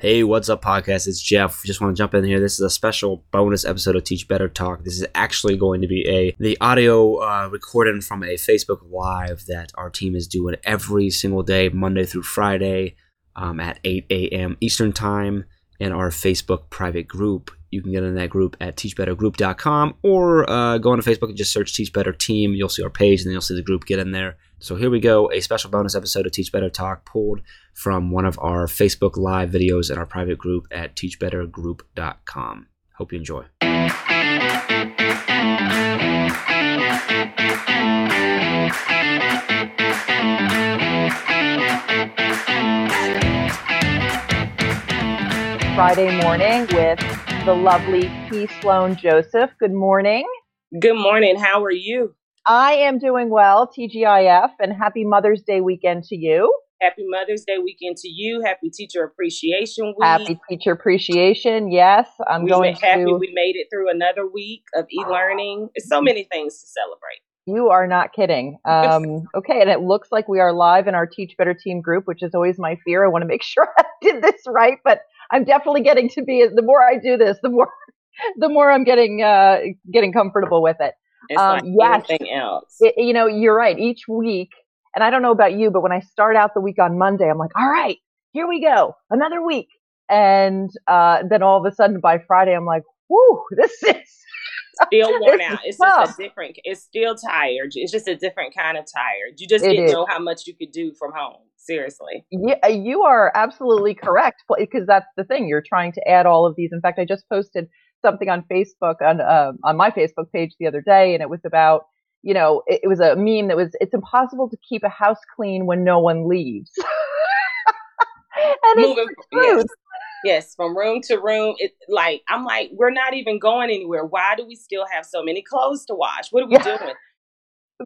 Hey, what's up, podcast? It's Jeff. Just want to jump in here. This is a special bonus episode of Teach Better Talk. This is actually going to be a the audio uh, recorded from a Facebook Live that our team is doing every single day, Monday through Friday, um, at 8 a.m. Eastern Time in our Facebook private group. You can get in that group at teachbettergroup.com or uh, go onto Facebook and just search Teach Better Team. You'll see our page and then you'll see the group. Get in there. So here we go, a special bonus episode of Teach Better Talk pulled from one of our Facebook Live videos in our private group at teachbettergroup.com. Hope you enjoy. Friday morning with the lovely P. Sloan Joseph. Good morning. Good morning. How are you? I am doing well, TGIF, and happy Mother's Day weekend to you. Happy Mother's Day weekend to you. Happy Teacher Appreciation Week. Happy Teacher Appreciation. Yes, I'm we going happy to. we made it through another week of e-learning. It's so many things to celebrate. You are not kidding. Um, okay, and it looks like we are live in our Teach Better Team group, which is always my fear. I want to make sure I did this right, but I'm definitely getting to be. The more I do this, the more, the more I'm getting uh, getting comfortable with it. It's Um, like yes. anything else. it, you know, you're right. Each week, and I don't know about you, but when I start out the week on Monday, I'm like, all right, here we go, another week. And uh, then all of a sudden by Friday, I'm like, whoo, this is still worn out. It's tough. just a different. It's still tired. It's just a different kind of tired. You just It didn't is. know how much you could do from home. Seriously. Yeah, you are absolutely correct because that's the thing. You're trying to add all of these. In fact, I just posted something on Facebook on uh, on my Facebook page the other day, and it was about you know it, it was a meme that was it's impossible to keep a house clean when no one leaves. and it's Moving. the truth. Yes. Yes, from room to room. It like I'm like we're not even going anywhere. Why do we still have so many clothes to wash? What are we Yeah. doing?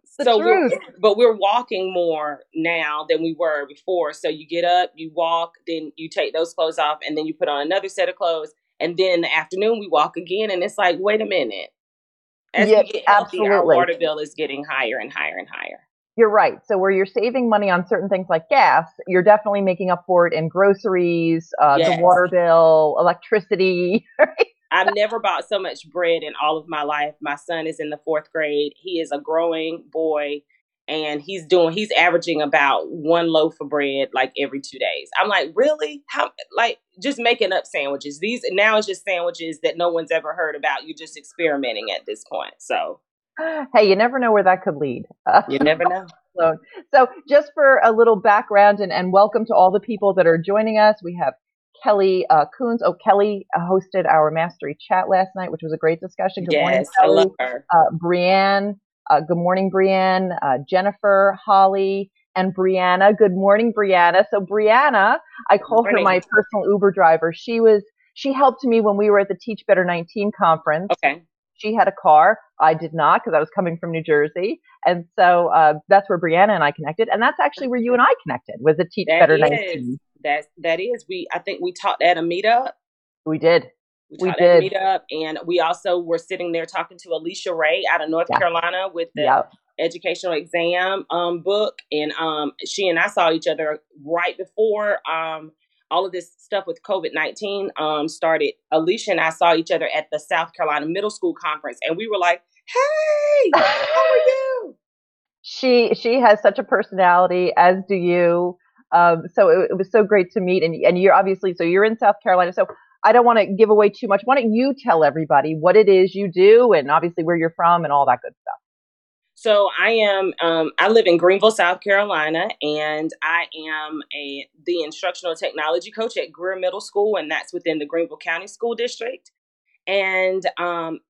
It's the so we're, but we're walking more now than we were before so you get up you walk then you take those clothes off and then you put on another set of clothes and then in the afternoon we walk again and it's like wait a minute. As Yeah, we get healthy our water bill is getting higher and higher and higher. You're right. So where you're saving money on certain things like gas, you're definitely making up for it in groceries, uh, the water bill, electricity. i've never bought so much bread in all of my life. My son is in the fourth grade. He is a growing boy and he's doing he's averaging about one loaf of bread like every two days i'm like really how like just making up sandwiches these now it's just sandwiches that no one's ever heard about you're just experimenting at this point so hey, you never know where that could lead. You never know so, so just for a little background and, and welcome to all the people that are joining us. We have Kelly uh, Coons. Oh, Kelly uh, hosted our mastery chat last night, which was a great discussion. Good morning, yes i love her uh, Brienne. Uh, good morning, Brienne. Uh, Jennifer, Holly, and Brianna. Good morning, Brianna. So Brianna, I call her my personal Uber driver. She was she helped me when we were at the Teach Better 19 conference. okay She had a car. I did not because I was coming from New Jersey, and so uh, that's where Brianna and I connected. And that's actually where you and I connected. Was at Teach That Better is. 19. that's that is we i think we talked at a meetup We did. We We at a meetup and we also were sitting there talking to alicia ray out of north Yeah. carolina with the Yeah. educational exam um, book, and um, she and I saw each other right before um, all of this stuff with COVID nineteen um, started. Alicia and I saw each other at the South Carolina Middle School conference, and we were like, "Hey, how are you?" she she has such a personality as do you um, so it, it was so great to meet and and you're obviously so you're in south carolina so i don't want to give away too much why don't you tell everybody what it is you do and obviously where you're from and all that good stuff So I am. Um, I live in Greenville, South Carolina, and I am a the instructional technology coach at Greer Middle School, and that's within the Greenville County School District. And um,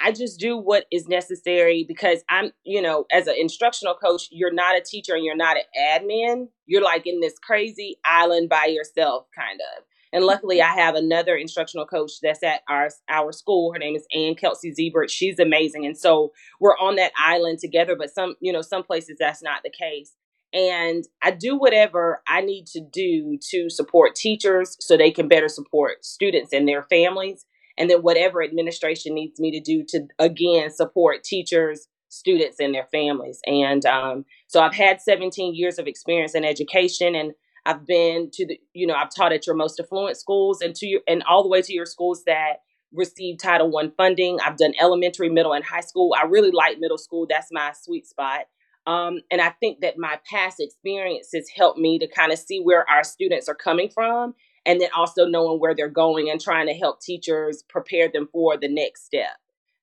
I just do what is necessary because I'm, you know, as an instructional coach, you're not a teacher and you're not an admin. You're like in this crazy island by yourself, kind of. And luckily, I have another instructional coach that's at our our school. Her name is Ann Kelsey Zebert. She's amazing, and so we're on that island together. But some, you know, some places that's not the case. And I do whatever I need to do to support teachers so they can better support students and their families. And then whatever administration needs me to do to again support teachers, students, and their families. And um, so I've had 17 years of experience in education, and I've been to the, you know, I've taught at your most affluent schools and to your, and all the way to your schools that receive Title One funding. I've done elementary, middle, and high school. I really like middle school. That's my sweet spot. Um, and I think that my past experiences helped me to kind of see where our students are coming from and then also knowing where they're going and trying to help teachers prepare them for the next step.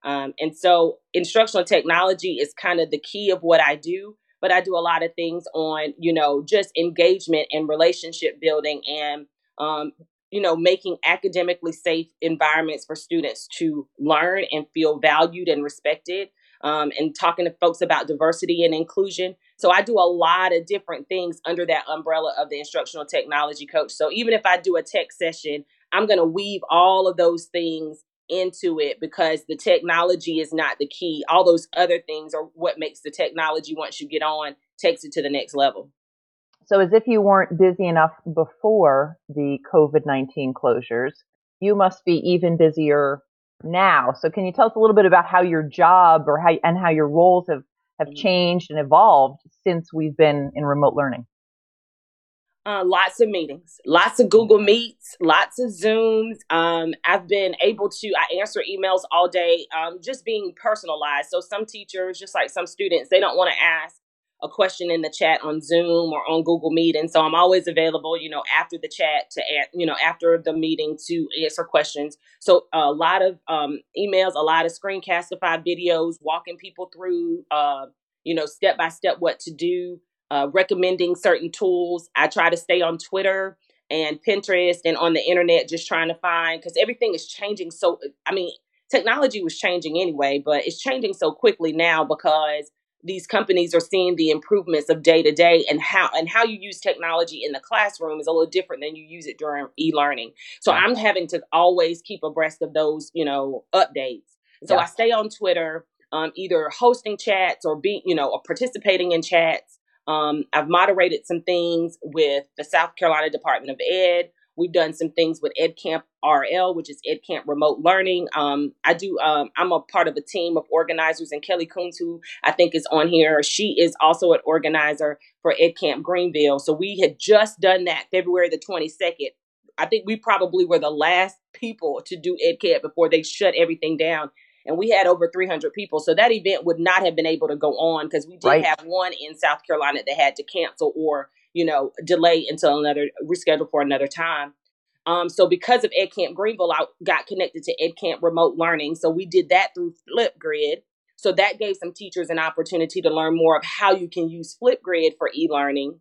Um, and so instructional technology is kind of the key of what I do, but I do a lot of things on, you know, just engagement and relationship building and, um, you know, making academically safe environments for students to learn and feel valued and respected um, and talking to folks about diversity and inclusion. So I do a lot of different things under that umbrella of the instructional technology coach. So even if I do a tech session, I'm going to weave all of those things into it because the technology is not the key. All those other things are what makes the technology once you get on takes it to the next level. So as if you weren't busy enough before the COVID-19 closures, you must be even busier now. So can you tell us a little bit about how your job or how and how your roles have have mm-hmm. changed and evolved since we've been in remote learning? Uh, lots of meetings, lots of Google Meets, lots of Zooms. Um, I've been able to, I answer emails all day, um, just being personalized. So some teachers, just like some students, they don't want to ask a question in the chat on Zoom or on Google Meet. And so I'm always available, you know, after the chat to, you know, after the meeting to answer questions. So a lot of um, emails, a lot of screencastify videos, walking people through, uh, you know, step by step what to do, uh, recommending certain tools. I try to stay on Twitter and Pinterest and on the internet, just trying to find, because everything is changing. So, I mean, technology was changing anyway, but it's changing so quickly now because these companies are seeing the improvements of day to day and how and how you use technology in the classroom is a little different than you use it during e-learning so i'm having to always keep abreast of those you know updates so yeah. i stay on twitter um, either hosting chats or being you know or participating in chats um, i've moderated some things with the south carolina department of ed We've done some things with EdCamp RL, which is EdCamp Remote Learning. Um, I do. Um, I'm a part of a team of organizers, and Kelly Coons, who I think is on here, she is also an organizer for EdCamp Greenville. So we had just done that February the 22nd. I think we probably were the last people to do EdCamp before they shut everything down and we had over 300 people. So that event would not have been able to go on because we did right. have one in South Carolina that had to cancel or you know, delay until another reschedule for another time. Um, so because of EdCamp Greenville, I got connected to EdCamp Remote Learning. So we did that through Flipgrid. So that gave some teachers an opportunity to learn more of how you can use Flipgrid for e-learning.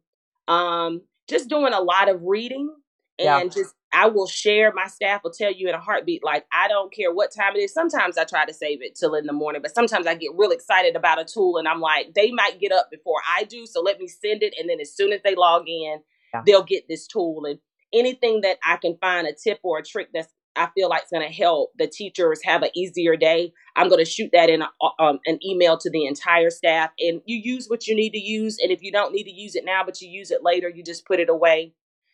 Um, just doing a lot of reading and yeah. just I will share. My staff will tell you in a heartbeat, like, I don't care what time it is. Sometimes I try to save it till in the morning, but sometimes I get real excited about a tool and I'm like, they might get up before I do. So let me send it. And then as soon as they log in, yeah. they'll get this tool. And anything that I can find a tip or a trick that's I feel like it's going to help the teachers have an easier day. I'm going to shoot that in a, um, an email to the entire staff, and you use what you need to use. And if you don't need to use it now, but you use it later, you just put it away.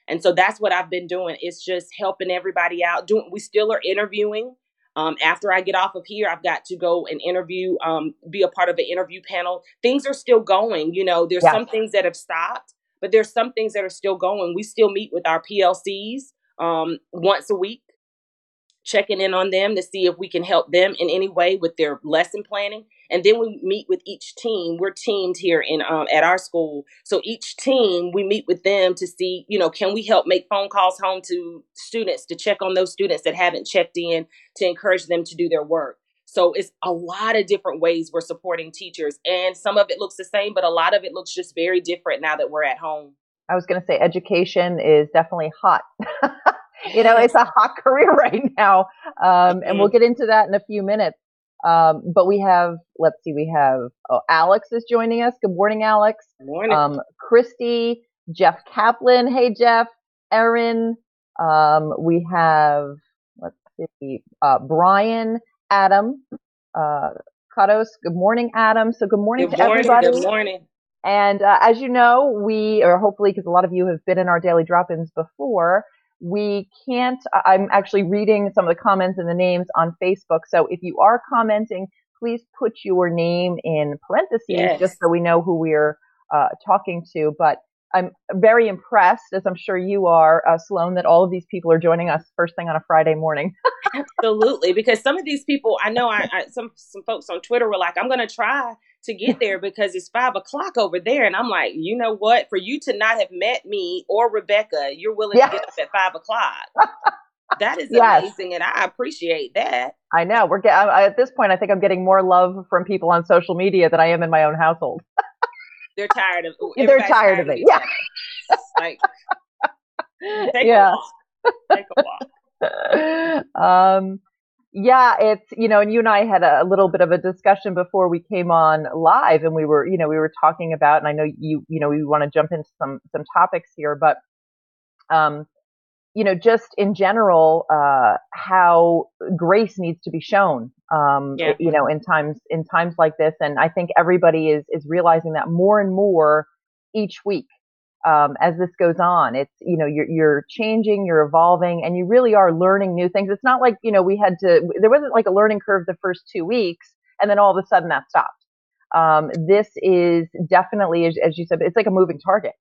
And so that's what I've been doing. It's just helping everybody out. Doing we still are interviewing. Um, after I get off of here, I've got to go and interview, um, be a part of an interview panel. Things are still going. You know, there's yeah. some things that have stopped, but there's some things that are still going. We still meet with our PLCs um, once a week checking in on them to see if we can help them in any way with their lesson planning. And then we meet with each team. We're teamed here in um, at our school, so each team we meet with them to see, you know, can we help make phone calls home to students to check on those students that haven't checked in to encourage them to do their work. So it's a lot of different ways we're supporting teachers, and some of it looks the same, but a lot of it looks just very different now that we're at home. I was going to say education is definitely hot. you know, it's a hot career right now. Um, and we'll get into that in a few minutes. Um, but we have, let's see, we have, oh, Alex is joining us. Good morning, Alex. Good morning. Um, Christy, Jeff Kaplan. Hey, Jeff. Erin. Um, we have, let's see, uh, Brian, Adam, uh, Kados. Good morning, Adam. So good morning good to morning, everybody. Good morning. And uh, as you know, we, or hopefully because a lot of you have been in our daily drop-ins before, we can't, I'm actually reading some of the comments and the names on Facebook. So if you are commenting, please put your name in parentheses yes. just so we know who we're uh, talking to. But I'm very impressed, as I'm sure you are, uh, Sloan, that all of these people are joining us first thing on a Friday morning. Absolutely, because some of these people, I know, I, I some some folks on Twitter were like, "I'm going to try to get there because it's five o'clock over there," and I'm like, you know what? For you to not have met me or Rebecca, you're willing yes. to get up at five o'clock. that is yes. amazing, and I appreciate that. I know we're getting at this point. I think I'm getting more love from people on social media than I am in my own household. They're tired of. They're tired, tired of it. Yeah. like, take yeah. a walk. Take a walk. um, yeah, it's you know, and you and I had a, little bit of a discussion before we came on live, and we were, you know, we were talking about, and I know you, you know, we want to jump into some some topics here, but um, you know, just in general, uh, how grace needs to be shown, um, yeah. you know, in times in times like this, and I think everybody is is realizing that more and more each week um, as this goes on. It's you know you're you're changing, you're evolving, and you really are learning new things. It's not like you know we had to. There wasn't like a learning curve the first two weeks, and then all of a sudden that stopped. Um, this is definitely, as, as you said, it's like a moving target.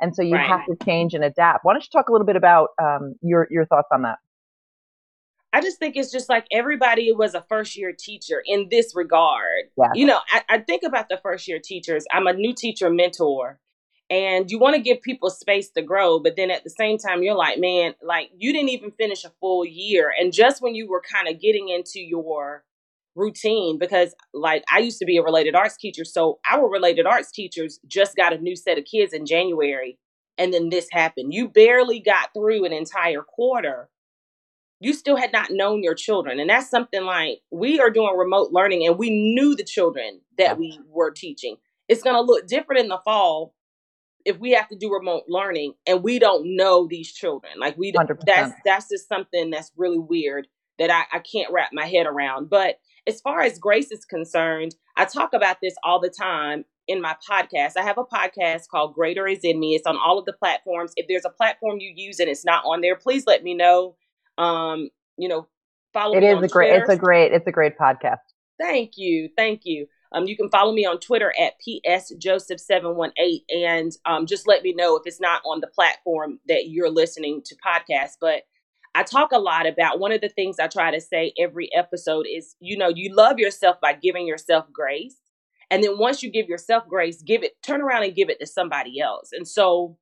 And so you right. have to change and adapt. Why don't you talk a little bit about um, your your thoughts on that? I just think it's just like everybody was a first year teacher in this regard. Yeah. You know, I, I think about the first year teachers. I'm a new teacher mentor, and you want to give people space to grow, but then at the same time, you're like, man, like you didn't even finish a full year, and just when you were kind of getting into your routine because like I used to be a related arts teacher. So our related arts teachers just got a new set of kids in January and then this happened. You barely got through an entire quarter. You still had not known your children. And that's something like we are doing remote learning and we knew the children that we were teaching. It's going to look different in the fall if we have to do remote learning and we don't know these children. Like we 100%. that's that's just something that's really weird that I, I can't wrap my head around. But as far as grace is concerned, I talk about this all the time in my podcast. I have a podcast called Greater is in Me. It's on all of the platforms. If there's a platform you use and it's not on there, please let me know. Um, you know, follow it me is a great it's a great it's a great podcast. Thank you. Thank you. Um, you can follow me on Twitter at psjoseph718 and um, just let me know if it's not on the platform that you're listening to podcasts. But I talk a lot about one of the things I try to say every episode is, you know, you love yourself by giving yourself grace. And then once you give yourself grace, give it, turn around and give it to somebody else. And so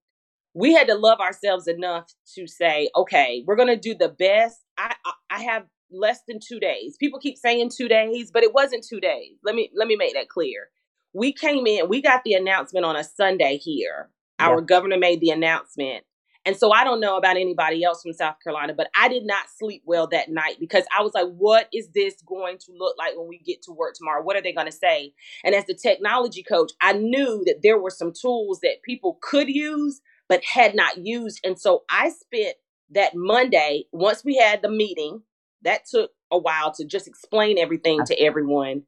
we had to love ourselves enough to say, okay, we're going to do the best. I, I have less than two days. People keep saying two days, but it wasn't two days. Let me, let me make that clear. We came in, we got the announcement on a Sunday here. Our yeah. governor made the announcement and so I don't know about anybody else from South Carolina, but I did not sleep well that night because I was like, what is this going to look like when we get to work tomorrow? What are they going to say? And as the technology coach, I knew that there were some tools that people could use, but had not used. And so I spent that Monday, once we had the meeting, that took a while to just explain everything to everyone.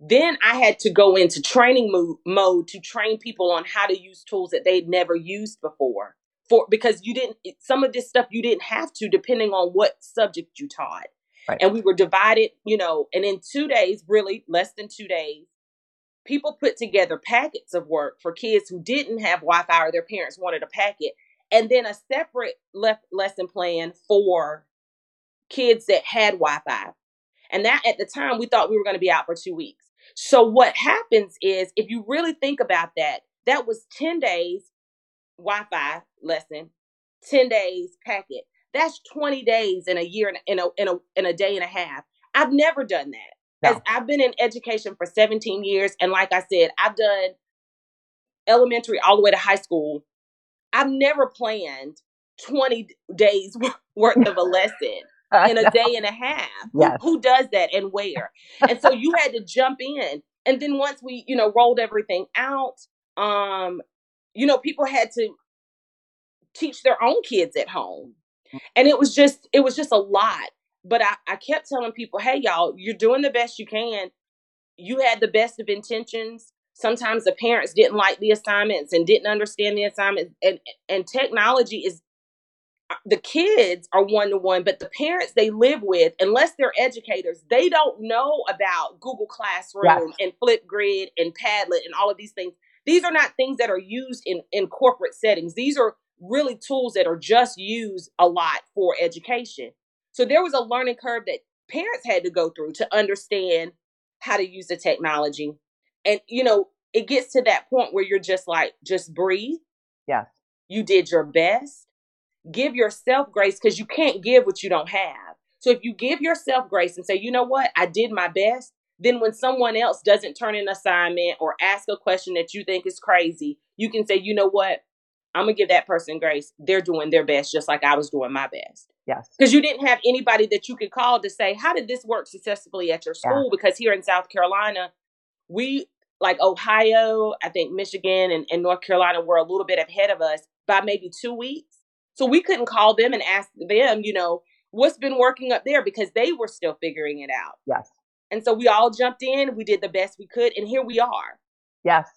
Then I had to go into training mo- mode to train people on how to use tools that they'd never used before for because you didn't some of this stuff you didn't have to depending on what subject you taught right. and we were divided you know and in two days really less than two days people put together packets of work for kids who didn't have wi-fi or their parents wanted a packet and then a separate left lesson plan for kids that had wi-fi and that at the time we thought we were going to be out for two weeks so what happens is if you really think about that that was 10 days Wi-Fi lesson, 10 days packet. That's 20 days in a year and in a, in a, in a day and a half. I've never done that. No. As I've been in education for 17 years. And like I said, I've done elementary all the way to high school. I've never planned 20 days worth of a lesson in a day and a half. Yes. Who, who does that and where? and so you had to jump in. And then once we, you know, rolled everything out, um, you know, people had to teach their own kids at home. And it was just, it was just a lot. But I, I kept telling people, hey, y'all, you're doing the best you can. You had the best of intentions. Sometimes the parents didn't like the assignments and didn't understand the assignments. And, and technology is the kids are one to one, but the parents they live with, unless they're educators, they don't know about Google Classroom yes. and Flipgrid and Padlet and all of these things these are not things that are used in, in corporate settings. These are really tools that are just used a lot for education. So there was a learning curve that parents had to go through to understand how to use the technology. And, you know, it gets to that point where you're just like, just breathe. Yes. You did your best. Give yourself grace because you can't give what you don't have. So if you give yourself grace and say, you know what, I did my best, then when someone else doesn't turn an assignment or ask a question that you think is crazy, you can say, you know what, I'm gonna give that person grace. They're doing their best just like I was doing my best. Yes. Because you didn't have anybody that you could call to say, How did this work successfully at your school? Yeah. Because here in South Carolina, we like Ohio, I think Michigan and, and North Carolina were a little bit ahead of us by maybe two weeks. So we couldn't call them and ask them, you know, what's been working up there because they were still figuring it out. Yes. And so we all jumped in, we did the best we could, and here we are. Yes.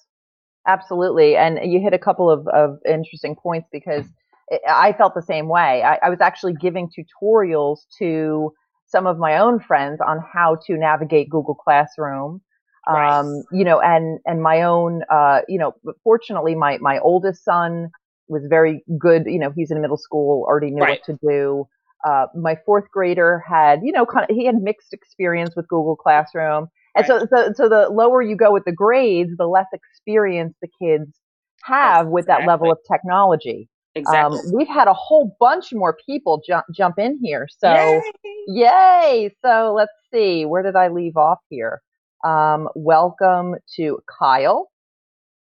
Absolutely. And you hit a couple of, of interesting points because it, I felt the same way. I, I, was actually giving tutorials to some of my own friends on how to navigate Google Classroom. Um, you know, and, and my own, uh, you know, fortunately my, my oldest son was very good. You know, he's in middle school, already knew right. what to do. Uh, my fourth grader had, you know, kind of, he had mixed experience with Google Classroom. And right. so, so, so the lower you go with the grades, the less experience the kids have with that level of technology. Exactly. Um, we've had a whole bunch more people jump jump in here. So, yay! yay! So let's see, where did I leave off here? Um, welcome to Kyle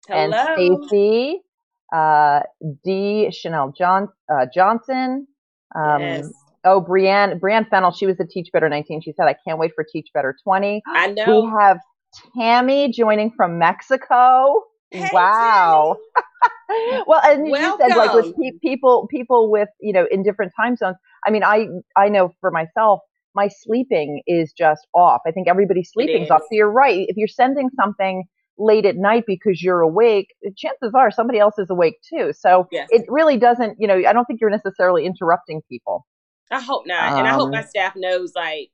Hello. and Stacy, uh, D. Chanel John, uh, Johnson. Um, yes. Oh, Brienne, Brienne Fennel, she was the Teach Better 19. She said, I can't wait for Teach Better 20. I know. We have Tammy joining from Mexico. Hey, wow. well, and Welcome. you said like with pe- people, people with, you know, in different time zones. I mean, I, I know for myself, my sleeping is just off. I think everybody's sleeping's off. So you're right. If you're sending something late at night because you're awake, chances are somebody else is awake too. So yes. it really doesn't, you know, I don't think you're necessarily interrupting people. I hope not, um, and I hope my um, staff knows like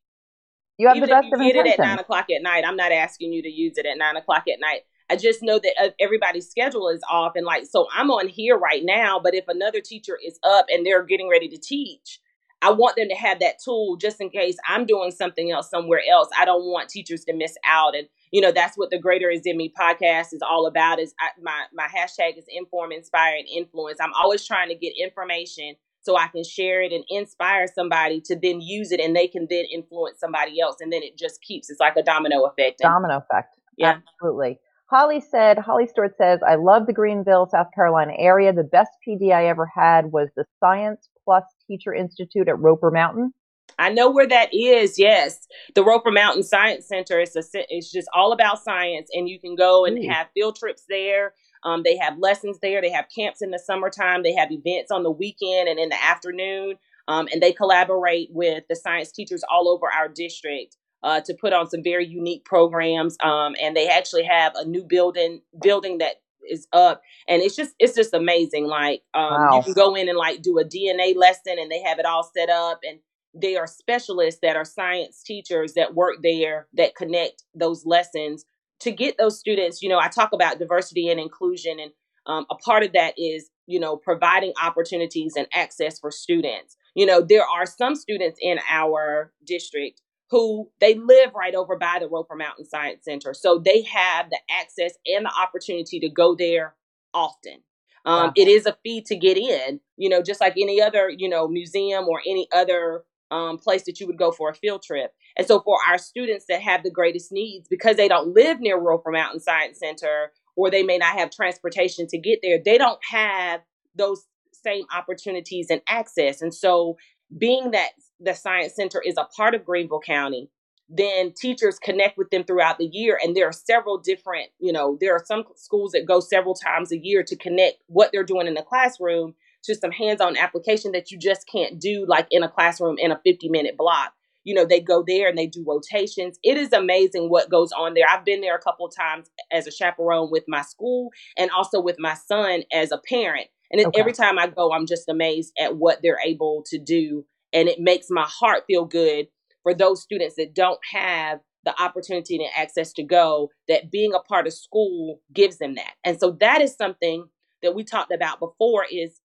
you have the best if you get it at nine o'clock at night. I'm not asking you to use it at nine o'clock at night. I just know that uh, everybody's schedule is off, and like so, I'm on here right now. But if another teacher is up and they're getting ready to teach, I want them to have that tool just in case I'm doing something else somewhere else. I don't want teachers to miss out, and you know that's what the Greater is in Me podcast is all about. Is I, my my hashtag is inform, inspire, and influence. I'm always trying to get information so I can share it and inspire somebody to then use it and they can then influence somebody else. And then it just keeps, it's like a domino effect. Domino effect. Yeah. Absolutely. Holly said, Holly Stewart says, I love the Greenville, South Carolina area. The best PD I ever had was the Science Plus Teacher Institute at Roper Mountain. I know where that is. Yes, the Roper Mountain Science Center. is a, it's just all about science, and you can go and Ooh. have field trips there. Um, they have lessons there. They have camps in the summertime. They have events on the weekend and in the afternoon. Um, and they collaborate with the science teachers all over our district uh, to put on some very unique programs. Um, and they actually have a new building building that is up, and it's just it's just amazing. Like um, wow. you can go in and like do a DNA lesson, and they have it all set up and they are specialists that are science teachers that work there that connect those lessons to get those students, you know, I talk about diversity and inclusion, and um, a part of that is, you know, providing opportunities and access for students. You know, there are some students in our district who they live right over by the Roper Mountain Science Center. So they have the access and the opportunity to go there often. Um, It is a fee to get in, you know, just like any other, you know, museum or any other um, place that you would go for a field trip. And so for our students that have the greatest needs, because they don't live near Roper Mountain Science Center or they may not have transportation to get there, they don't have those same opportunities and access. And so being that the Science Center is a part of Greenville County, then teachers connect with them throughout the year. And there are several different, you know, there are some schools that go several times a year to connect what they're doing in the classroom to some hands on application that you just can't do like in a classroom in a 50 minute block you know, they go there and they do rotations. It is amazing what goes on there. I've been there a couple of times as a chaperone with my school and also with my son as a parent. And okay. every time I go, I'm just amazed at what they're able to do. And it makes my heart feel good for those students that don't have the opportunity and access to go that being a part of school gives them that. And so that is something that we talked about before is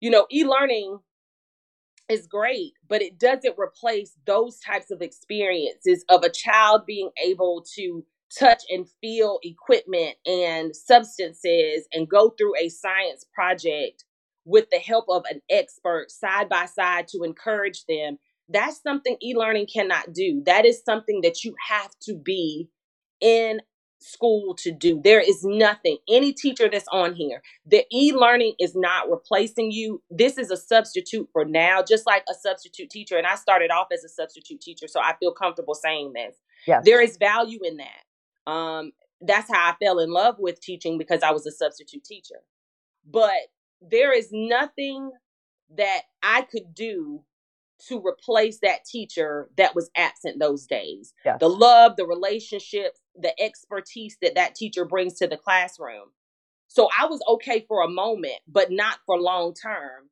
you know, e-learning is great, but it doesn't replace those types of experiences of a child being able to touch and feel equipment and substances and go through a science project with the help of an expert side by side to encourage them. That's something e learning cannot do. That is something that you have to be in school to do. There is nothing, any teacher that's on here, the e learning is not replacing you. This is a substitute for now, just like a substitute teacher. And I started off as a substitute teacher, so I feel comfortable saying this. Yes. There is value in that. Um, that's how I fell in love with teaching because I was a substitute teacher. But there is nothing that I could do to replace that teacher that was absent those days. Yes. The love, the relationships, the expertise that that teacher brings to the classroom. So I was okay for a moment, but not for long term.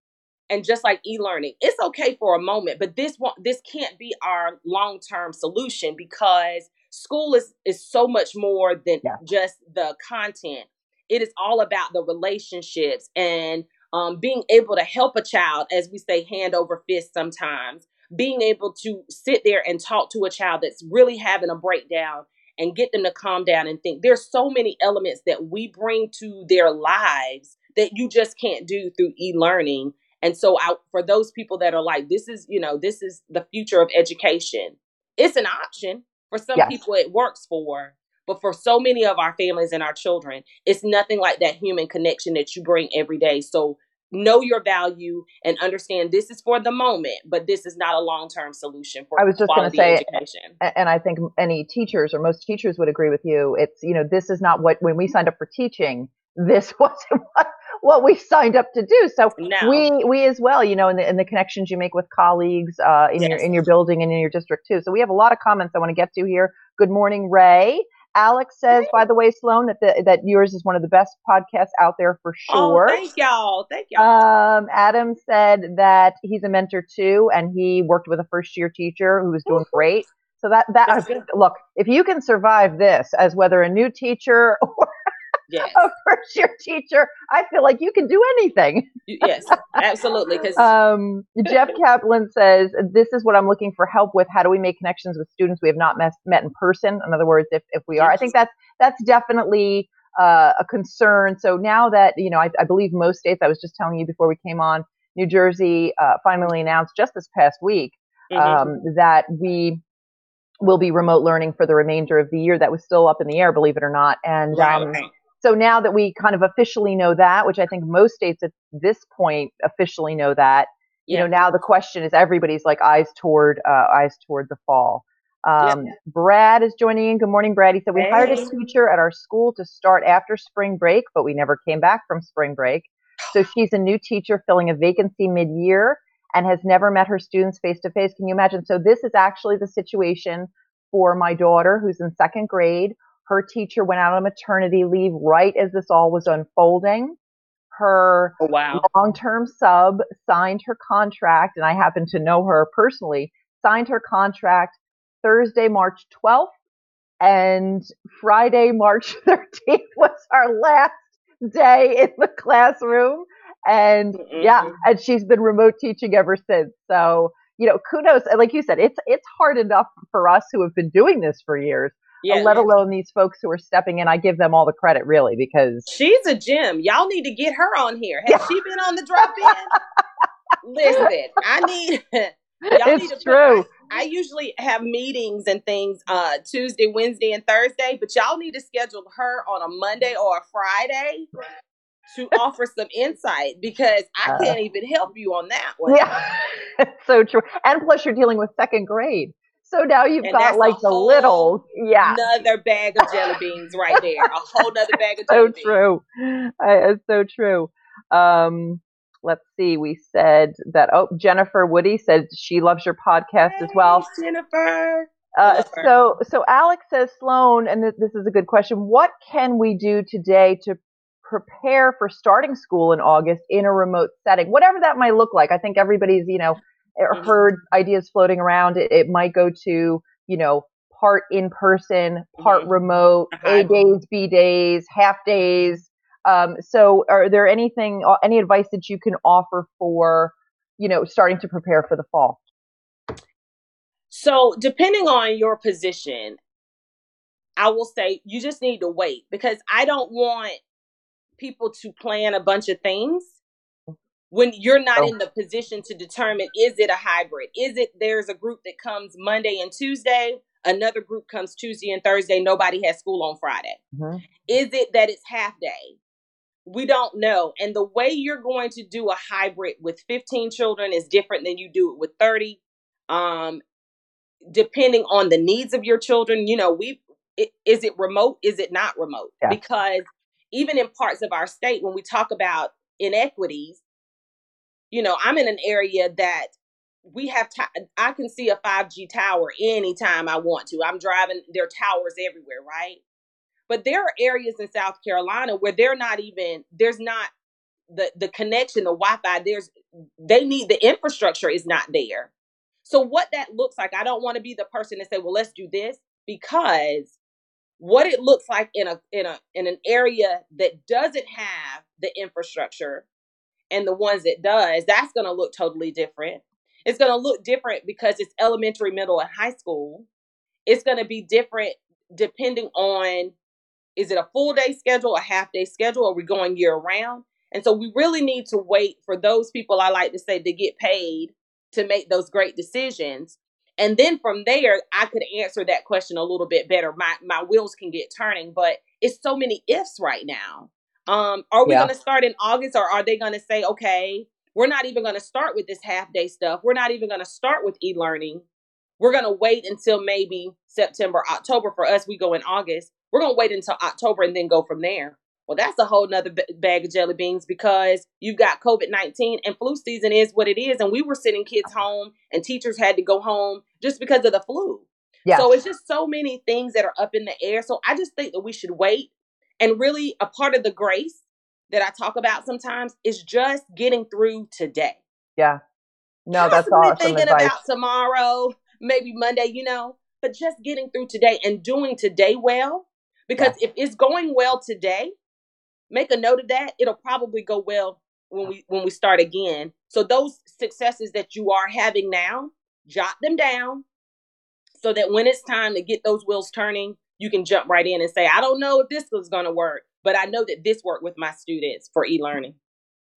And just like e-learning, it's okay for a moment, but this one this can't be our long-term solution because school is is so much more than Yeah. just the content. It is all about the relationships and um, being able to help a child, as we say, hand over fist sometimes, being able to sit there and talk to a child that's really having a breakdown and get them to calm down and think. There's so many elements that we bring to their lives that you just can't do through e-learning. And so I, for those people that are like, this is, you know, this is the future of education. It's an option. For some Yes. people it works for, but for so many of our families and our children, it's nothing like that human connection that you bring every day. So know your value and understand this is for the moment, but this is not a long-term solution for I was just gonna say, education. And I think any teachers or most teachers would agree with you. It's, you know, this is not what, when we signed up for teaching, this wasn't what, what we signed up to do. So No. we, we as well, you know, in the, in the connections you make with colleagues, uh, in your, in your building and in your district too. So we have a lot of comments I want to get to here. Good morning, Ray. Alex says, by the way, Sloan, that the, that yours is one of the best podcasts out there for sure. Oh, thank y'all. Thank y'all. Um, Adam said that he's a mentor too, and he worked with a first year teacher who was doing great. So that that look, if you can survive this as whether a new teacher or yes. a first year teacher, I feel like you can do anything. Yes. Absolutely. Because Um, Jeff Kaplan says this is what I'm looking for help with. How do we make connections with students we have not met, met in person? In other words, if if we are, I think that's that's definitely uh, a concern. So now that you know, I, I believe most states. I was just telling you before we came on. New Jersey uh, finally announced just this past week Mhm. um, that we will be remote learning for the remainder of the year. That was still up in the air, believe it or not. And Right, um, right. So now that we kind of officially know that, which I think most states at this point officially know that, you know, now the question is everybody's like eyes toward uh, eyes toward the fall. Um, Brad is joining in. Good morning, Brad. He said we hired a teacher at our school to start after spring break, but we never came back from spring break. So she's a new teacher filling a vacancy mid-year and has never met her students face to face. Can you imagine? So this is actually the situation for my daughter who's in second grade. Her teacher went out on maternity leave right as this all was unfolding. Her Oh, wow. long-term sub signed her contract, and I happen to know her personally, signed her contract Thursday, March 12th, and Friday, March 13th was our last day in the classroom. And yeah, Mhm. and she's been remote teaching ever since. So, you know, kudos. Like you said, it's it's hard enough for us who have been doing this for years, Yeah. let alone these folks who are stepping in. I give them all the credit, really, because She's a gem. Y'all need to get her on here. Has Yeah. she been on the drop in? Listen, I need. Y'all need to it's put- true. I usually have meetings and things uh Tuesday, Wednesday, and Thursday, but y'all need to schedule her on a Monday or a Friday to offer some insight because I Uh. can't even help you on that one. Yeah, it's so true. And plus, you're dealing with second grade. So now you've And got like the little, yeah, Another bag of jelly beans right there. A whole other bag of so jelly beans. So true. Uh, It's so true. Um, let's see. We said that. Oh, Jennifer Woody said she loves your podcast as well. Jennifer. Uh, so, so Alex says, Sloan, and th- this is a good question. What can we do today to prepare for starting school in August in a remote setting? Whatever that might look like. I think everybody's, you know, Mhm. heard ideas floating around. It, it might go to, you know, part in person, part mm-hmm. remote, A days, B days, half days. Um, so, are there anything, any advice that you can offer for, you know, starting to prepare for the fall? So, depending on your position, I will say you just need to wait because I don't want people to plan a bunch of things when you're not oh. in the position to determine is it a hybrid? Is it there's a group that comes Monday and Tuesday, another group comes Tuesday and Thursday, nobody has school on Friday? Mm-hmm. Is it that it's half day? We don't know. And the way you're going to do a hybrid with 15 children is different than you do it with 30. Um, depending on the needs of your children, you know, we is it remote? Is it not remote? Yeah. Because even in parts of our state, when we talk about inequities, you know, I'm in an area that we have, t- I can see a 5G tower anytime I want to. I'm driving, there are towers everywhere, right? But there are areas in South Carolina where they're not even, there's not the, the connection, the Wi Fi, there's, they need, the infrastructure is not there. So what that looks like, I don't want to be the person to say, well, let's do this because what it looks like in a in a in an area that doesn't have the infrastructure and the ones that does that's going to look totally different it's going to look different because it's elementary middle and high school it's going to be different depending on is it a full day schedule a half day schedule are we going year round and so we really need to wait for those people i like to say to get paid to make those great decisions and then from there, I could answer that question a little bit better. My my wheels can get turning, but it's so many ifs right now. Um, are we yeah. going to start in August, or are they going to say, okay, we're not even going to start with this half day stuff. We're not even going to start with e learning. We're going to wait until maybe September, October. For us, we go in August. We're going to wait until October and then go from there. Well, that's a whole nother bag of jelly beans because you've got COVID 19 and flu season is what it is. And we were sending kids home and teachers had to go home just because of the flu. Yeah. So it's just so many things that are up in the air. So I just think that we should wait. And really, a part of the grace that I talk about sometimes is just getting through today. Yeah. No, that's awesome. Thinking advice. about tomorrow, maybe Monday, you know, but just getting through today and doing today well. Because yeah. if it's going well today, make a note of that. It'll probably go well when we when we start again. So those successes that you are having now, jot them down so that when it's time to get those wheels turning, you can jump right in and say, I don't know if this was going to work, but I know that this worked with my students for e-learning.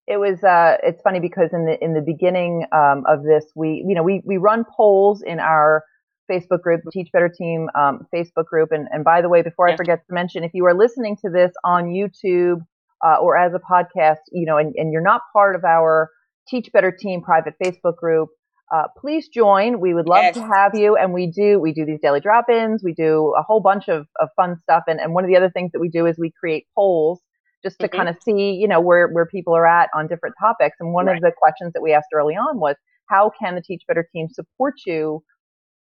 It was uh, it's funny because in the in the beginning um, of this, we you know we we run polls in our Facebook group, Teach Better Team um, Facebook group. And, and by the way, before I forget to mention, if you are listening to this on YouTube uh, or as a podcast, you know, and, and you're not part of our Teach Better Team private Facebook group, uh, please join. We would love yes. to have you. And we do, we do these daily drop-ins. We do a whole bunch of, of fun stuff. And, and one of the other things that we do is we create polls just to mm-hmm. kind of see, you know, where, where people are at on different topics. And one right. of the questions that we asked early on was, how can the Teach Better team support you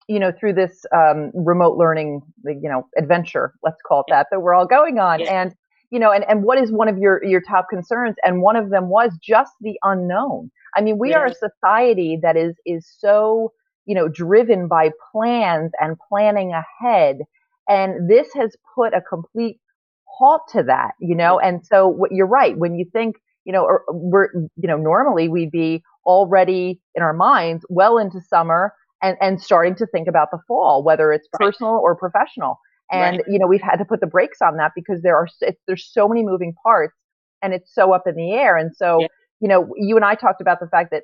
you know, through this um, remote learning, you know, adventure, let's call it that, that we're all going on. Yeah. And, you know, and, and what is one of your, your top concerns? And one of them was just the unknown. I mean, we yeah. are a society that is, is so, you know, driven by plans and planning ahead. And this has put a complete halt to that, you know? And so what you're right. When you think, you know, or we're, you know, normally we'd be already in our minds well into summer and, and starting to think about the fall, whether it's personal or professional. And, right. you know, we've had to put the brakes on that because there are, there's so many moving parts and it's so up in the air. And so, yeah. you know, you and I talked about the fact that,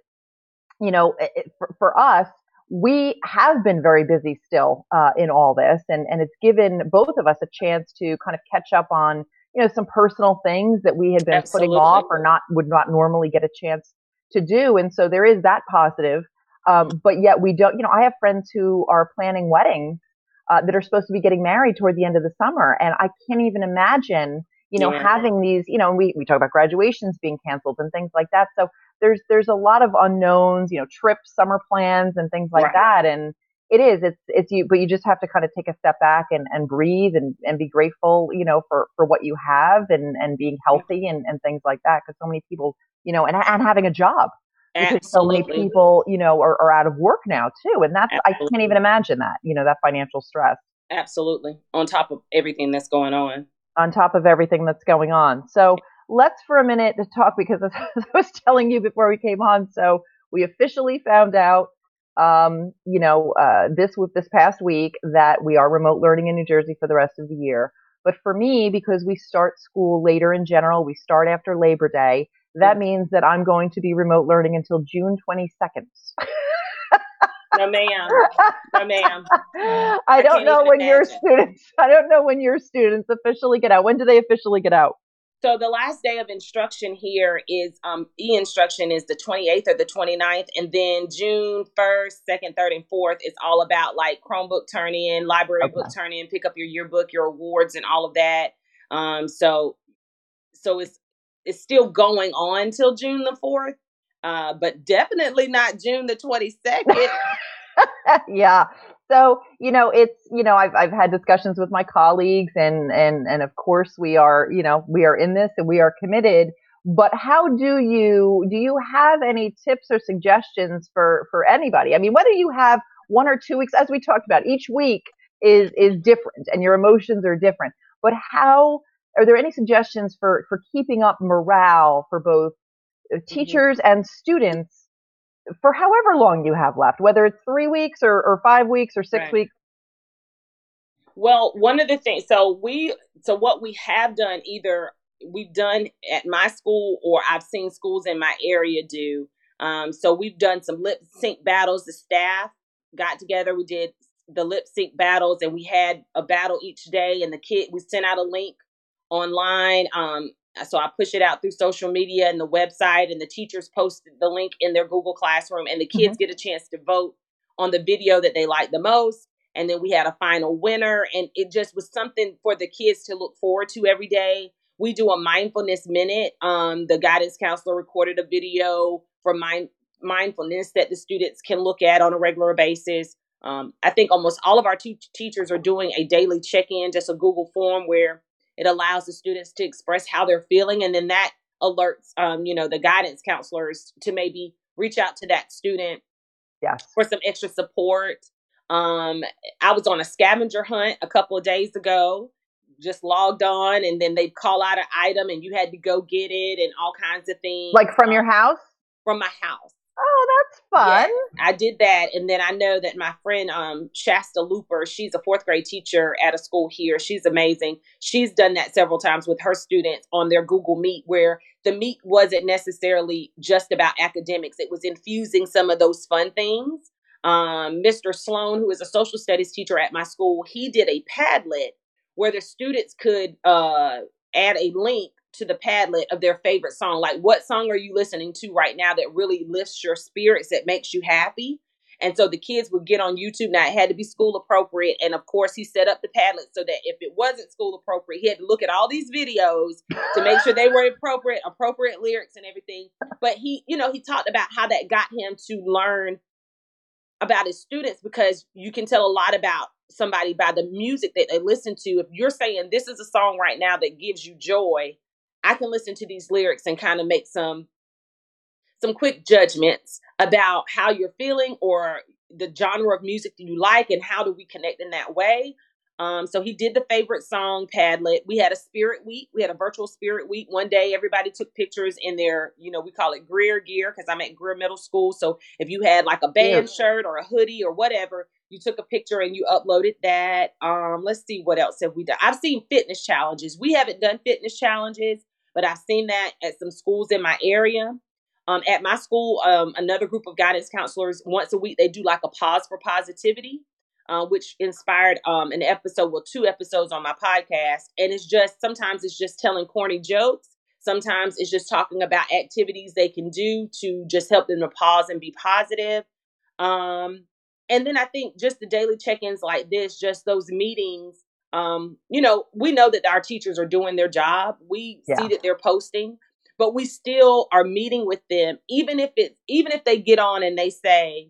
you know, it, for, for us, we have been very busy still uh, in all this, and, and it's given both of us a chance to kind of catch up on you know some personal things that we had been Absolutely. putting off or not would not normally get a chance to do. And so there is that positive. Um, but yet we don't, you know, I have friends who are planning weddings uh, that are supposed to be getting married toward the end of the summer. And I can't even imagine, you know, yeah. having these, you know, we, we talk about graduations being canceled and things like that. So there's, there's a lot of unknowns, you know, trips, summer plans and things like right. that. And it is, it's, it's you, but you just have to kind of take a step back and, and breathe and, and be grateful, you know, for, for what you have and, and being healthy and, and things like that. Cause so many people, you know, and, and having a job, because so many people, you know, are, are out of work now too. And that's, Absolutely. I can't even imagine that, you know, that financial stress. Absolutely. On top of everything that's going on. On top of everything that's going on. So let's for a minute to talk because as I was telling you before we came on, so we officially found out, um, you know, uh, this with this past week that we are remote learning in New Jersey for the rest of the year. But for me, because we start school later in general, we start after Labor Day. That means that I'm going to be remote learning until June 22nd. no, ma'am. No, ma'am. I, I don't know when imagine. your students. I don't know when your students officially get out. When do they officially get out? So the last day of instruction here is um, e-instruction is the 28th or the 29th. And then June 1st, 2nd, 3rd, and 4th is all about like Chromebook turn in, library okay. book turn in, pick up your yearbook, your awards and all of that. Um, so so it's it's still going on till June the 4th, uh, but definitely not June the 22nd. yeah. So, you know, it's, you know, I've, I've had discussions with my colleagues and, and, and of course we are, you know, we are in this and we are committed. But how do you, do you have any tips or suggestions for, for anybody? I mean, whether you have one or two weeks, as we talked about, each week is, is different and your emotions are different. But how, are there any suggestions for, for keeping up morale for both mm-hmm. teachers and students for however long you have left, whether it's three weeks or, or five weeks or six right. weeks. Well, one of the things, so we, so what we have done, either we've done at my school or I've seen schools in my area do. Um, so we've done some lip sync battles. The staff got together. We did the lip sync battles, and we had a battle each day. And the kid, we sent out a link online. Um, so I push it out through social media and the website, and the teachers post the link in their Google Classroom, and the kids mm-hmm. get a chance to vote on the video that they like the most. And then we had a final winner, and it just was something for the kids to look forward to every day. We do a mindfulness minute. Um, the guidance counselor recorded a video for mind mindfulness that the students can look at on a regular basis. Um, I think almost all of our te- teachers are doing a daily check in, just a Google form where it allows the students to express how they're feeling, and then that alerts, um, you know, the guidance counselors to maybe reach out to that student yes. for some extra support. Um, I was on a scavenger hunt a couple of days ago, just logged on, and then they'd call out an item, and you had to go get it, and all kinds of things. Like from um, your house? From my house. Oh, that's fun. Yeah, I did that. And then I know that my friend um, Shasta Looper, she's a fourth grade teacher at a school here. She's amazing. She's done that several times with her students on their Google Meet, where the meet wasn't necessarily just about academics, it was infusing some of those fun things. Um, Mr. Sloan, who is a social studies teacher at my school, he did a Padlet where the students could uh, add a link to the Padlet of their favorite song. Like, what song are you listening to right now that really lifts your spirits, that makes you happy? And so the kids would get on YouTube. Now it had to be school appropriate. And of course, he set up the Padlet so that if it wasn't school appropriate, he had to look at all these videos to make sure they were appropriate, appropriate lyrics and everything. But he, you know, he talked about how that got him to learn about his students because you can tell a lot about somebody by the music that they listen to. If you're saying this is a song right now that gives you joy, I can listen to these lyrics and kind of make some some quick judgments about how you're feeling or the genre of music that you like and how do we connect in that way. Um, so he did the favorite song Padlet. We had a spirit week. We had a virtual spirit week. One day, everybody took pictures in their, you know, we call it Greer gear because I'm at Greer Middle School. So if you had like a band yeah. shirt or a hoodie or whatever, you took a picture and you uploaded that. Um, let's see what else have we done. I've seen fitness challenges. We haven't done fitness challenges but I've seen that at some schools in my area. Um, at my school, um, another group of guidance counselors once a week they do like a pause for positivity, uh, which inspired um, an episode, well, two episodes on my podcast. And it's just sometimes it's just telling corny jokes. Sometimes it's just talking about activities they can do to just help them to pause and be positive. Um, and then I think just the daily check-ins like this, just those meetings um, you know, we know that our teachers are doing their job. We yeah. see that they're posting, but we still are meeting with them, even if it, even if they get on and they say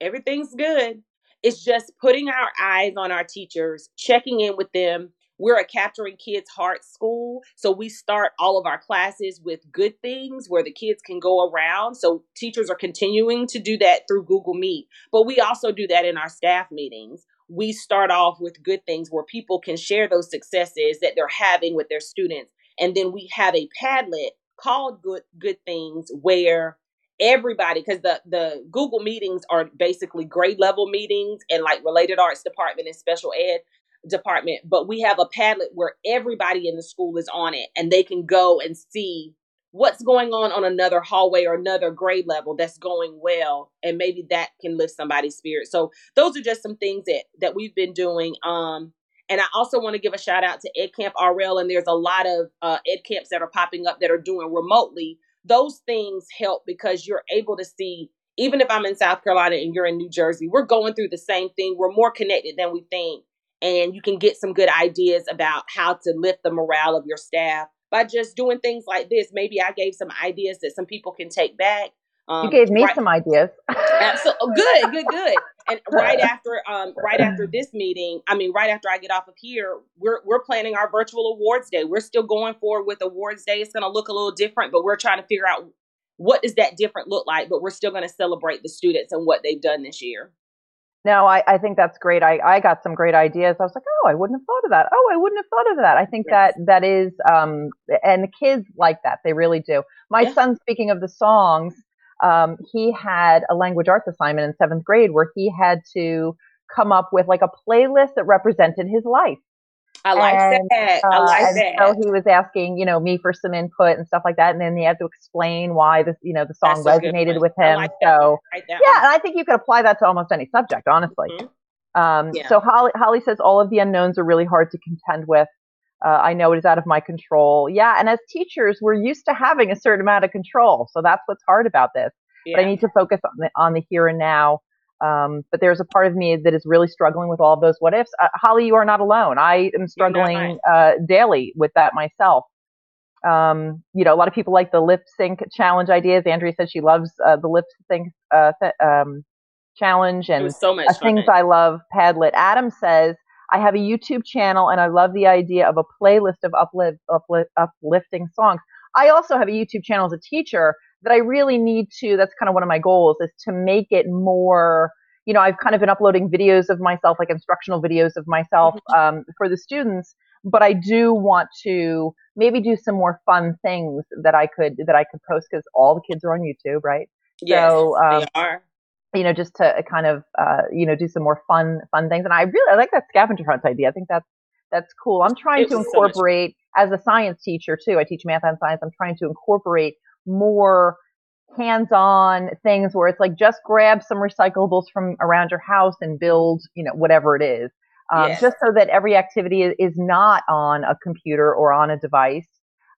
everything's good. It's just putting our eyes on our teachers, checking in with them. We're a capturing kids' heart school, so we start all of our classes with good things where the kids can go around. So teachers are continuing to do that through Google Meet, but we also do that in our staff meetings we start off with good things where people can share those successes that they're having with their students. And then we have a Padlet called Good Good Things where everybody because the the Google meetings are basically grade level meetings and like related arts department and special ed department, but we have a Padlet where everybody in the school is on it and they can go and see what's going on on another hallway or another grade level that's going well and maybe that can lift somebody's spirit. So those are just some things that that we've been doing um and i also want to give a shout out to ed camp rl and there's a lot of uh, ed camps that are popping up that are doing remotely. Those things help because you're able to see even if i'm in south carolina and you're in new jersey we're going through the same thing. We're more connected than we think and you can get some good ideas about how to lift the morale of your staff by just doing things like this. Maybe I gave some ideas that some people can take back. Um, you gave me right, some ideas. absolutely, oh, good, good, good. And right after, um, right after this meeting, I mean, right after I get off of here, we're we're planning our virtual awards day. We're still going forward with awards day. It's going to look a little different, but we're trying to figure out what does that different look like. But we're still going to celebrate the students and what they've done this year. No, I, I think that's great. I, I got some great ideas. I was like, oh, I wouldn't have thought of that. Oh, I wouldn't have thought of that. I think yes. that that is, um, and the kids like that. They really do. My yeah. son, speaking of the songs, um, he had a language arts assignment in seventh grade where he had to come up with like a playlist that represented his life. I like and, that. I uh, like uh, that. So he was asking, you know, me for some input and stuff like that, and then he had to explain why this, you know, the song That's resonated with him. Like so yeah, and I think you could apply that to almost any subject, honestly. Mm-hmm. Um, yeah. So Holly, Holly says all of the unknowns are really hard to contend with. Uh, I know it is out of my control. Yeah, and as teachers, we're used to having a certain amount of control, so that's what's hard about this. Yeah. But I need to focus on the on the here and now. Um, but there's a part of me that is really struggling with all of those what ifs. Uh, Holly, you are not alone. I am struggling uh, daily with that myself. Um, you know, a lot of people like the lip sync challenge ideas. Andrea says she loves uh, the lip sync uh, th- um, challenge and so much things I love. Padlet. Adam says I have a YouTube channel and I love the idea of a playlist of uplift, uplift, uplifting songs. I also have a YouTube channel as a teacher that I really need to, that's kind of one of my goals is to make it more, you know, I've kind of been uploading videos of myself, like instructional videos of myself mm-hmm. um, for the students, but I do want to maybe do some more fun things that I could, that I could post because all the kids are on YouTube, right? Yes, so, um, they are. You know, just to kind of, uh, you know, do some more fun, fun things. And I really, I like that scavenger hunt idea. I think that's, that's cool. I'm trying to incorporate so as a science teacher too. I teach math and science. I'm trying to incorporate more hands-on things where it's like just grab some recyclables from around your house and build, you know, whatever it is. Um, yes. Just so that every activity is not on a computer or on a device.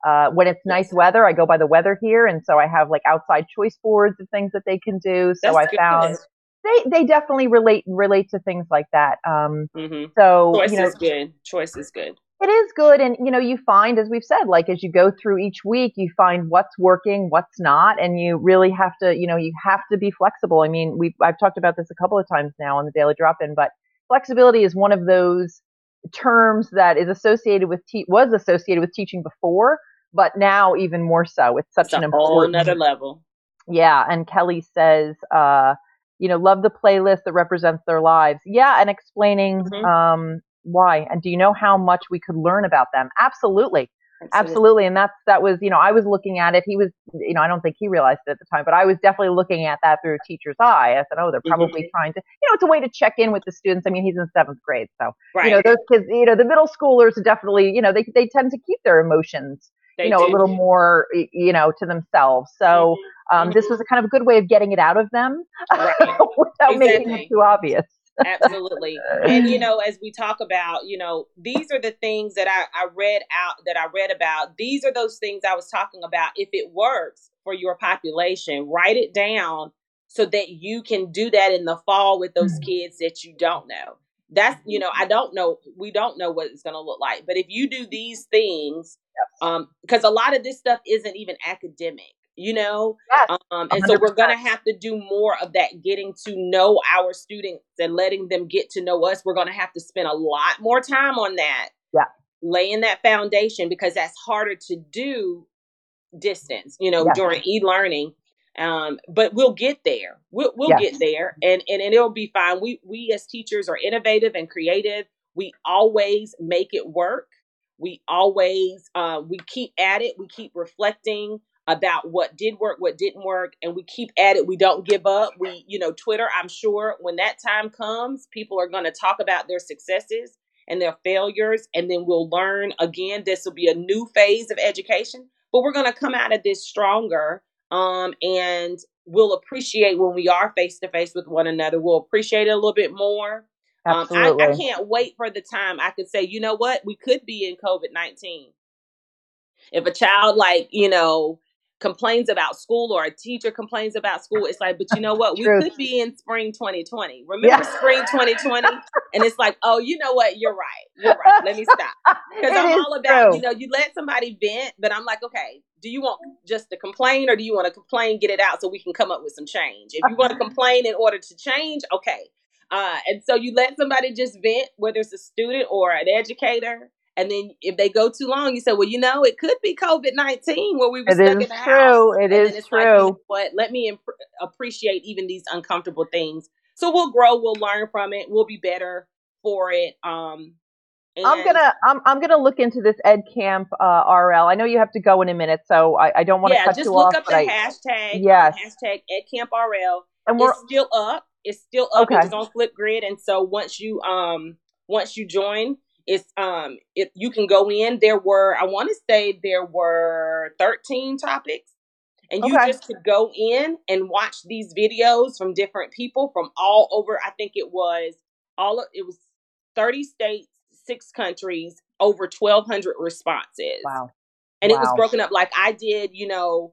Uh, when it's nice weather, I go by the weather here, and so I have like outside choice boards of things that they can do. So That's I found they they definitely relate relate to things like that. Um, mm-hmm. So choice you know, is good. Choice is good it is good and you know you find as we've said like as you go through each week you find what's working what's not and you really have to you know you have to be flexible. I mean we i've talked about this a couple of times now on the daily drop in but flexibility is one of those terms that is associated with te- was associated with teaching before but now even more so. It's such it's an important another level. Yeah and kelly says uh you know love the playlist that represents their lives. Yeah and explaining mm-hmm. um why and do you know how much we could learn about them absolutely. absolutely absolutely and that's that was you know i was looking at it he was you know i don't think he realized it at the time but i was definitely looking at that through a teacher's eye i said oh they're probably mm-hmm. trying to you know it's a way to check in with the students i mean he's in seventh grade so right. you know those kids you know the middle schoolers definitely you know they, they tend to keep their emotions they you know do. a little more you know to themselves so mm-hmm. um, this was a kind of a good way of getting it out of them right. without exactly. making it too obvious Absolutely. and you know, as we talk about, you know, these are the things that I, I read out that I read about. These are those things I was talking about. If it works for your population, write it down so that you can do that in the fall with those mm-hmm. kids that you don't know. That's you know, I don't know. We don't know what it's going to look like, but if you do these things, um, because a lot of this stuff isn't even academic you know yes, um, and 100%. so we're gonna have to do more of that getting to know our students and letting them get to know us we're gonna have to spend a lot more time on that yeah laying that foundation because that's harder to do distance you know during e-learning Um, but we'll get there. We'll, we'll yes. get there, and, and and it'll be fine. We we as teachers are innovative and creative. We always make it work. We always uh, we keep at it. We keep reflecting about what did work, what didn't work, and we keep at it. We don't give up. We, you know, Twitter. I'm sure when that time comes, people are going to talk about their successes and their failures, and then we'll learn again. This will be a new phase of education, but we're going to come out of this stronger um, and we'll appreciate when we are face to face with one another. We'll appreciate it a little bit more. Absolutely. Um, I, I can't wait for the time I could say, you know what, we could be in COVID 19. If a child, like, you know, complains about school or a teacher complains about school, it's like, but you know what? We could be in spring 2020. Remember yeah. spring 2020? and it's like, oh, you know what? You're right. You're right. Let me stop. Because I'm all about, true. you know, you let somebody vent, but I'm like, okay, do you want just to complain or do you want to complain, get it out so we can come up with some change? If you want to complain in order to change, okay. Uh, and so you let somebody just vent, whether it's a student or an educator, and then if they go too long, you say, well, you know, it could be COVID 19 where we were it stuck in the true. house. It and is true. Like, but let me imp- appreciate even these uncomfortable things. So we'll grow, we'll learn from it, we'll be better for it. Um, I'm gonna I'm I'm gonna look into this Ed Camp uh, RL. I know you have to go in a minute, so I, I don't want to yeah, cut just look up the I, hashtag. Yes, um, hashtag Ed Camp RL. And we're it's still up. It's still up. Okay. It's on Flipgrid, and so once you um once you join, it's um it, you can go in. There were I want to say there were 13 topics. And you okay. just could go in and watch these videos from different people from all over. I think it was all of, it was 30 states, six countries, over 1,200 responses. Wow. And wow. it was broken up like I did, you know,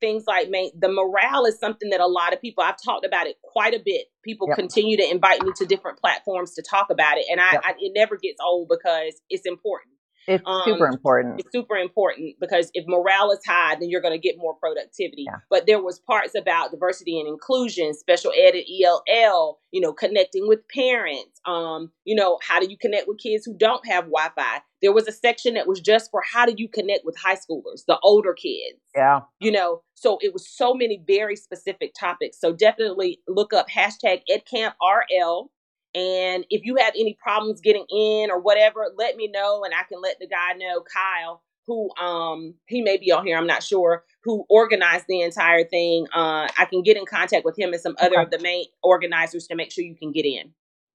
things like the morale is something that a lot of people I've talked about it quite a bit. People yep. continue to invite me to different platforms to talk about it, and I, yep. I it never gets old because it's important. It's um, super important. It's super important because if morale is high, then you're going to get more productivity. Yeah. But there was parts about diversity and inclusion, special ed at ELL, you know, connecting with parents. Um, you know, how do you connect with kids who don't have Wi-Fi? There was a section that was just for how do you connect with high schoolers, the older kids. Yeah. You know, so it was so many very specific topics. So definitely look up hashtag EdCampRL and if you have any problems getting in or whatever, let me know and I can let the guy know, Kyle, who um he may be on here, I'm not sure, who organized the entire thing. Uh I can get in contact with him and some other okay. of the main organizers to make sure you can get in.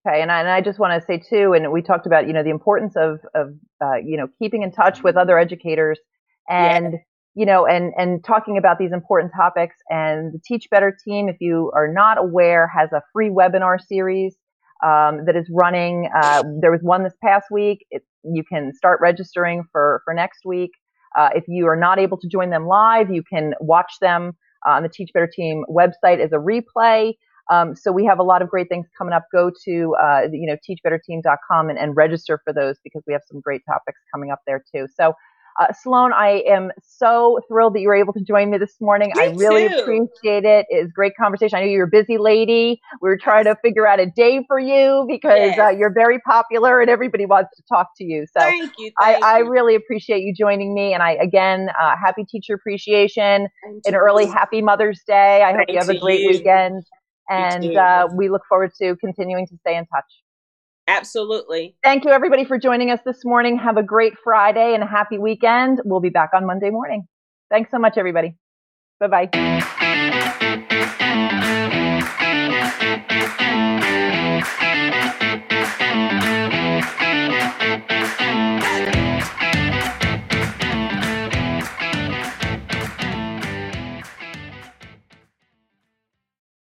Okay, and I, and I just want to say too, and we talked about you know the importance of of uh, you know keeping in touch with other educators and yeah. you know and and talking about these important topics. And the Teach Better team, if you are not aware, has a free webinar series um, that is running. Uh, there was one this past week. It, you can start registering for, for next week. Uh, if you are not able to join them live, you can watch them on the Teach Better Team website as a replay. Um, so we have a lot of great things coming up. Go to uh, you know teachbetterteam.com and, and register for those because we have some great topics coming up there too. So uh, Sloan, I am so thrilled that you were able to join me this morning. Me I really too. appreciate it. It's great conversation. I know you're a busy lady. We were trying to figure out a day for you because uh, yes. uh, you're very popular and everybody wants to talk to you. So thank you. Thank I, you. I, really appreciate you joining me. And I, again, uh, happy Teacher Appreciation, and early Happy Mother's Day. I hope you have a great you. weekend. And uh, we look forward to continuing to stay in touch. Absolutely. Thank you, everybody, for joining us this morning. Have a great Friday and a happy weekend. We'll be back on Monday morning. Thanks so much, everybody. Bye bye.